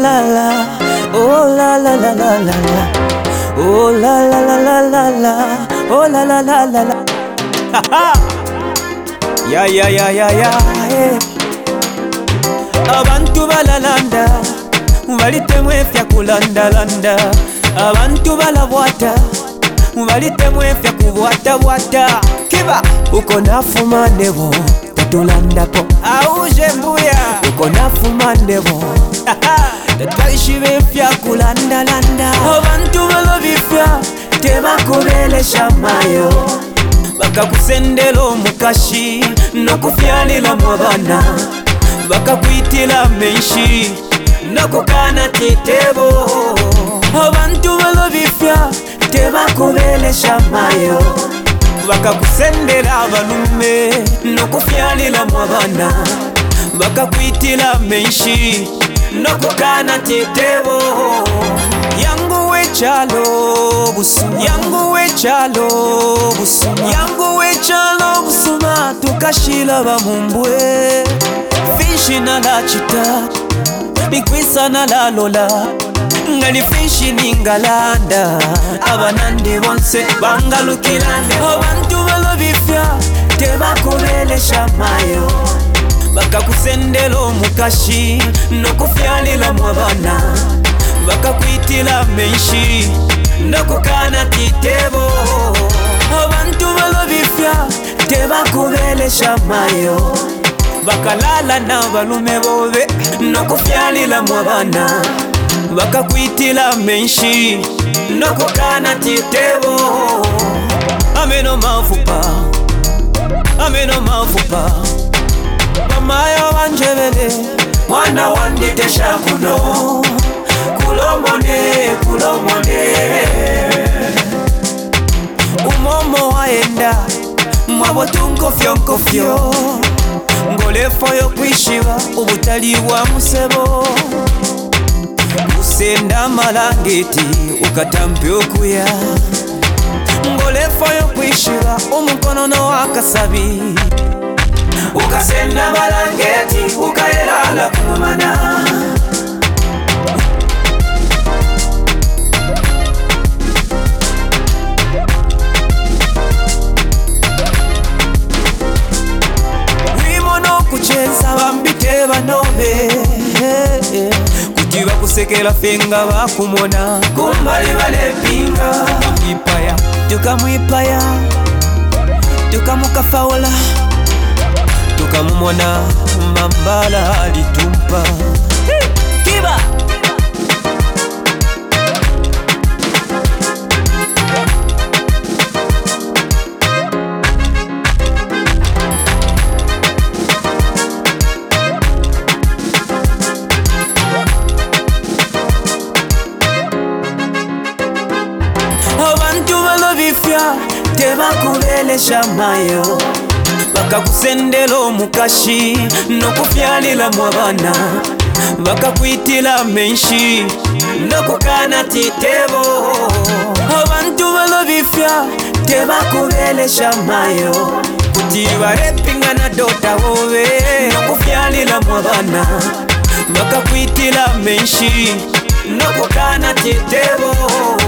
la la, oh la la la la la la, oh la la la la la la, oh la la la la la. Ya ya ya ya ya. Abantu balalanda balitemwa efya kulandalanda, abantu balabwata balitemwa efya kubwatabwata. Kiba uko nafuma nebo tatulandapo, auje uko nafumanebo ndataishive fya kulandalanda abantu balobifya tebakobelesha mayo bakakusendela omukashi nokufyalila mwabana bakakwitila menshi nokukana titebo abantu balobifya tebakobelesha mayo bakakusendela abalume nokufyalila mwabana bakakwitila menshi nokugana ti debo yangu wecalo busuma yangu wecalo busuma yangu wecalo busuma tukashila ba mumbwe fishi na la chita nikwisa na la lola ngani fishi ningalanda abanandi bonse bangalukilande obantu balobifya tebakubelesha mayo bakakusendela omukashi nokufyalilamu abaana bakakwitila menshi nokukana titebo abantu balobifya tebakubelesha mayo bakalala nabalume bobe nokufyalilamu abaana bakakwitila menshi nokukana titebo ameno mafupa ameno mafupa mayo wanjebele mwana wanditesha kuno kulomone kulomone umomo waenda mwabo nkofyonkofyo ngolefo yokwishiba ubutali bwa musebo gusenda amalangiti ukatampe okuya ngolefo yokwishiba omukono nowakasabi na balangeti ukayelala kumana kujiba kusekela finga bakumona kumbalibalepinga tukamwipaya tukamukafaula tuka toka mumwana mambala alitumpa Kiba abantu balobifya tebakulelesha mayo bakakusendela omukashi nokufyalilamu abaana bakakwitila menshi nokukana ti tebo abantu balobifya tebakubelesha mayo kuti bahepingana dota wobe nokufyalilamu abaana bakakwitila menshi nokukana ti tebo